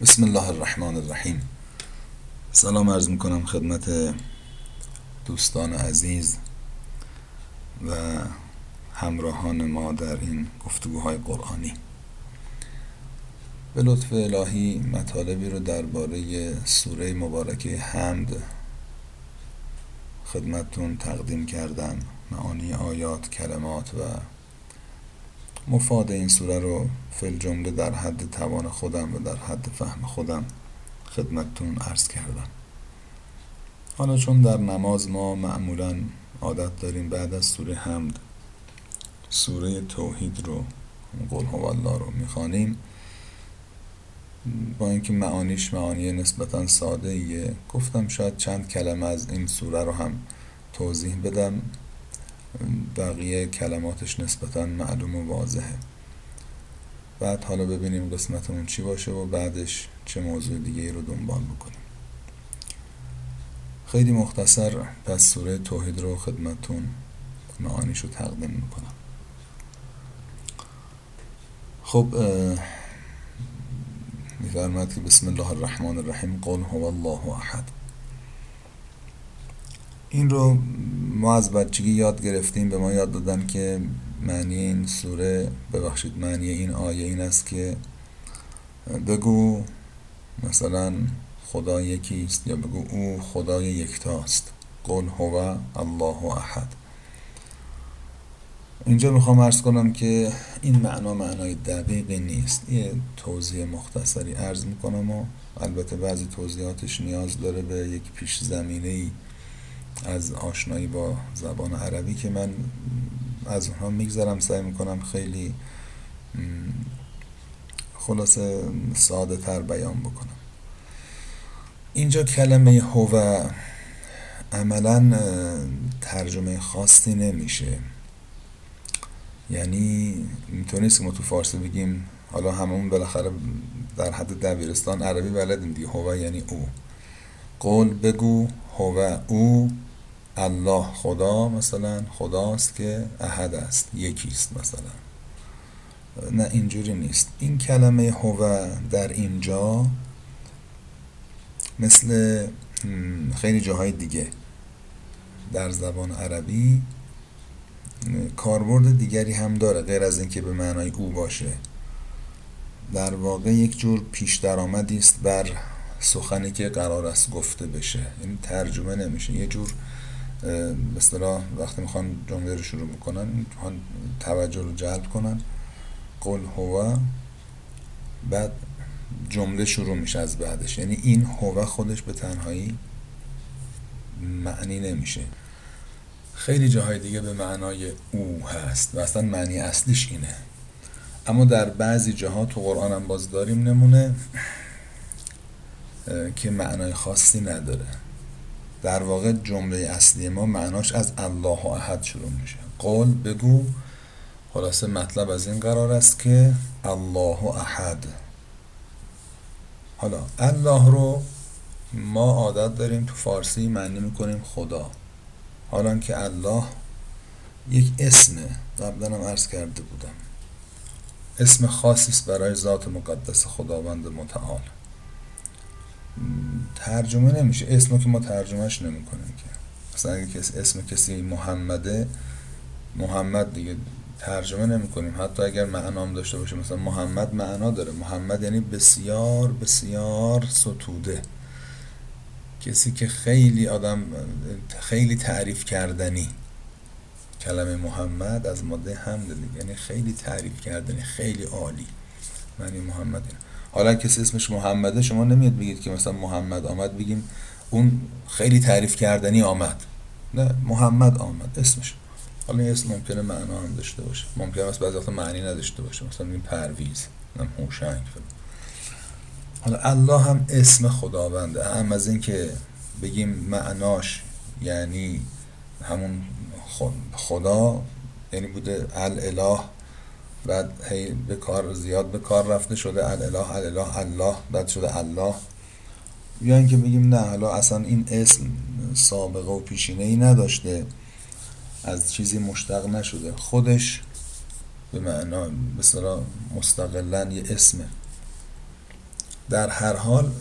بسم الله الرحمن الرحیم سلام عرض می‌کنم خدمت دوستان عزیز و همراهان ما در این گفتگوهای قرآنی به لطف الهی مطالبی رو درباره سوره مبارکه حمد خدمتتون تقدیم کردم معانی آیات کلمات و مفاد این سوره رو فل جمله در حد توان خودم و در حد فهم خودم خدمتتون عرض کردم. حالا چون در نماز ما معمولا عادت داریم بعد از سوره حمد سوره توحید رو قل هو الله رو می‌خوانیم با اینکه معانیش معانی نسبتا ساده ایه گفتم شاید چند کلمه از این سوره رو هم توضیح بدم. بقیه کلماتش نسبتا معلوم و واضحه. بعد حالا ببینیم قسمتمون چی باشه و بعدش چه موضوع دیگه ای رو دنبال بکنیم. خیلی مختصر پس سوره توحید رو خدمتون معانیش رو تقدیم می‌کنم. خب میفرماید که بسم الله الرحمن الرحیم قل هو الله احد. این رو ما از بچگی یاد گرفتیم به ما یاد دادن که معنی این سوره ببخشید معنی این آیه این است که بگو مثلا خدا یکیست یا بگو او خدای یکتاست قل هو الله احد. اینجا می‌خوام ارز کنم که این معنا معنای دقیقی نیست. یه توضیح مختصری عرض می‌کنم و البته بعضی توضیحاتش نیاز داره به یک پیش زمینه ای از آشنایی با زبان عربی که من از اونها میگذرم سعی می‌کنم خیلی خلاصه ساده تر بیان بکنم. اینجا کلمه هو عملا ترجمه خاصی نمیشه. یعنی اینطور ما تو فارسی بگیم حالا هممون بالاخره در حد دبیرستان عربی بلدیم دیگه. هو یعنی او. قول بگو هو او. الله خدا مثلا خداست که احد است یکیست مثلا. نه اینجوری نیست. این کلمه هو در اینجا مثل خیلی جاهای دیگه. در زبان عربی کاربرد دیگری هم داره غیر از اینکه به معنای او باشه. در واقع یک جور پیش درآمدی است بر سخنی که قرار است گفته بشه. یعنی ترجمه نمیشه. یه جور اصطلاح وقتی می‌خوان جمله رو شروع می‌کنن می‌خوان توجه رو جلب کنن. قل هو بعد جمله شروع میشه از بعدش. یعنی این هو خودش به تنهایی معنی نمیشه. خیلی جاهای دیگه به معنای او هست و اصلا معنی اصلیش اینه. اما در بعضی جاها تو قرآن هم باز داریم نمونه که معنای خاصی نداره. در واقع جمله اصلی ما معناش از الله و احد شروع میشه. قول بگو خلاصه مطلب از این قرار است که الله و احد. حالا الله رو ما عادت داریم تو فارسی معنی می‌کنیم خدا. حالا که الله یک اسمه قبلا هم عرض کرده بودم. اسم خاصی است برای ذات مقدس خداوند متعال. ترجمه نمیشه. اسمو که ما ترجمهش نمی‌کنیم که. مثلا اگه اسم کسی محمده محمد دیگه ترجمه نمی کنیم حتی اگر معنام داشته باشه مثلا محمد معنا داره. محمد یعنی بسیار بسیار ستوده. کسی که خیلی آدم خیلی تعریف کردنی. کلمه محمد از ماده حمد دیگه. یعنی خیلی تعریف کردنی خیلی عالی. معنی محمد. این. حالا کسی اسمش محمده شما نمیاد بگید که مثلا محمد آمد بگیم اون خیلی تعریف کردنی آمد. نه محمد آمد اسمش. حالا این اسم ممکنه معنا هم داشته باشه. ممکنه است بعضی وقتا معنی نداشته باشه. مثلا این پرویز هم هوشنگ. حالا الله هم اسم خداونده. هم از این که بگیم معناش یعنی همون خدا یعنی بوده الاله بعد هی به کار زیاد به کار رفته شده الاله الاله الله بعد شده الله. یا اینکه بگیم نه حالا اصلا این اسم سابقه و پیشینه ای نداشته از چیزی مشتق نشده. خودش به معنا مثلا مستقلا یه اسمه. در هر حال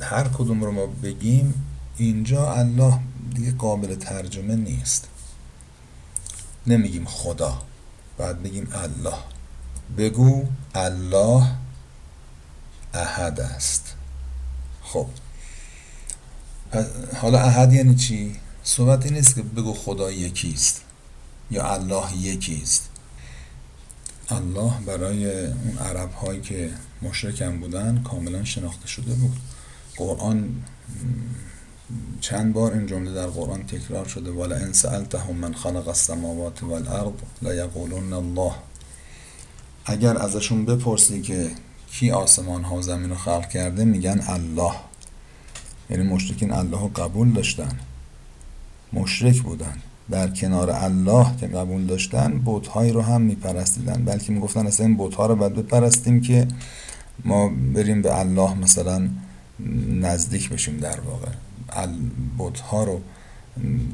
هر کدوم رو ما بگیم اینجا الله دیگه قابل ترجمه نیست. نمیگیم خدا. باید بگیم الله. بگو الله احد است. خب. حالا احد یعنی چی؟ صحبت این نیست که بگو خدا یکیست یا الله یکیست. الله برای اون عرب هایی که مشرکم بودن کاملا شناخته شده بود. قرآن چند بار این جمله در قرآن تکرار شده ولا ان سألتهم من خلق السماوات والارض لیقولون الله. اگر ازشون بپرسی که کی آسمان ها و زمین رو خلق کرده میگن الله. یعنی مشرکین الله رو قبول داشتن. مشرک بودن. در کنار الله که قبول داشتن بتهایی رو هم میپرستیدن. بلکه می‌گفتن اصلا این بتها رو باید بپرستیم که ما بریم به الله مثلا نزدیک بشیم در واقع. بتها رو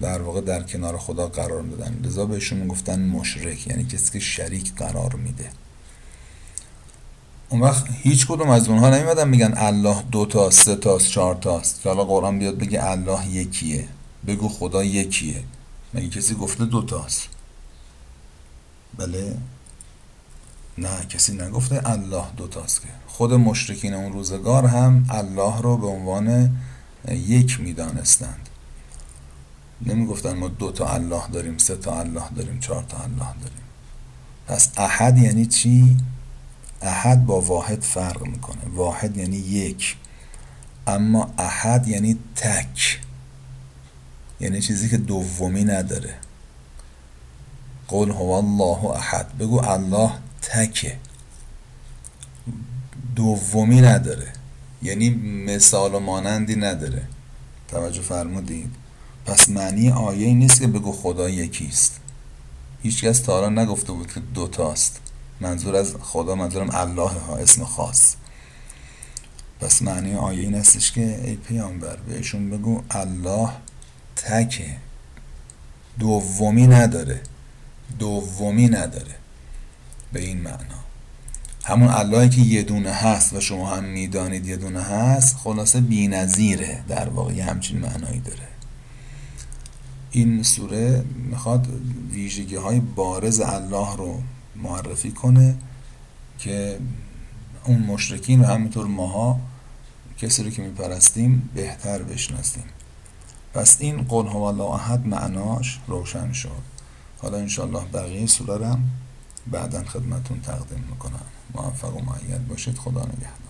در واقع در کنار خدا قرار دادن. لذا بهشون گفتن مشرک یعنی کسی که شریک قرار میده. اون وقت هیچ کدوم از اونها نمیمدن میگن الله دو تا سه تا چهار تاست که حالا قرآن بیاد بگه الله یکیه. بگو خدا یکیه. مگه کسی گفته دو تاست بله. نه کسی نگفته الله دو تاست که. خود مشرکین اون روزگار هم الله رو به عنوان یک می‌دانستند. نمی‌گفتن ما دو تا الله داریم سه تا الله داریم چهار تا الله داریم. پس احد یعنی چی؟ احد با واحد فرق می‌کنه. واحد یعنی یک. اما احد یعنی تک. یعنی چیزی که دومی نداره. قول هو الله احد. بگو الله تکه. دومی نداره. یعنی مثال و مانندی نداره. توجه فرمودید. پس معنی آیه نیست که بگو خدا یکیست. هیچکس تا حالا نگفته بود که دوتاست. منظور از خدا منظورم الله ها اسم خاص. پس معنی آیه این استش که ای پیامبر بهشون بگو الله تکه. دومی نداره. دومی نداره. به این معنا. همون اللهی که یه دونه هست و شما هم می‌دانید یه دونه هست خلاصه بی نظیره در واقع یه همچین معنایی داره. این سوره می‌خواد ویژگی های بارز الله رو معرفی کنه که اون مشرکین و همینطور ماها کسی رو که میپرستیم بهتر بشناسیم. پس این قول هو الله احد معناش روشن شد. حالا انشالله بقیه سوره رو بعدا خدمتون تقدیم می‌کنم. موفق و معید باشید. خدا نگهدار.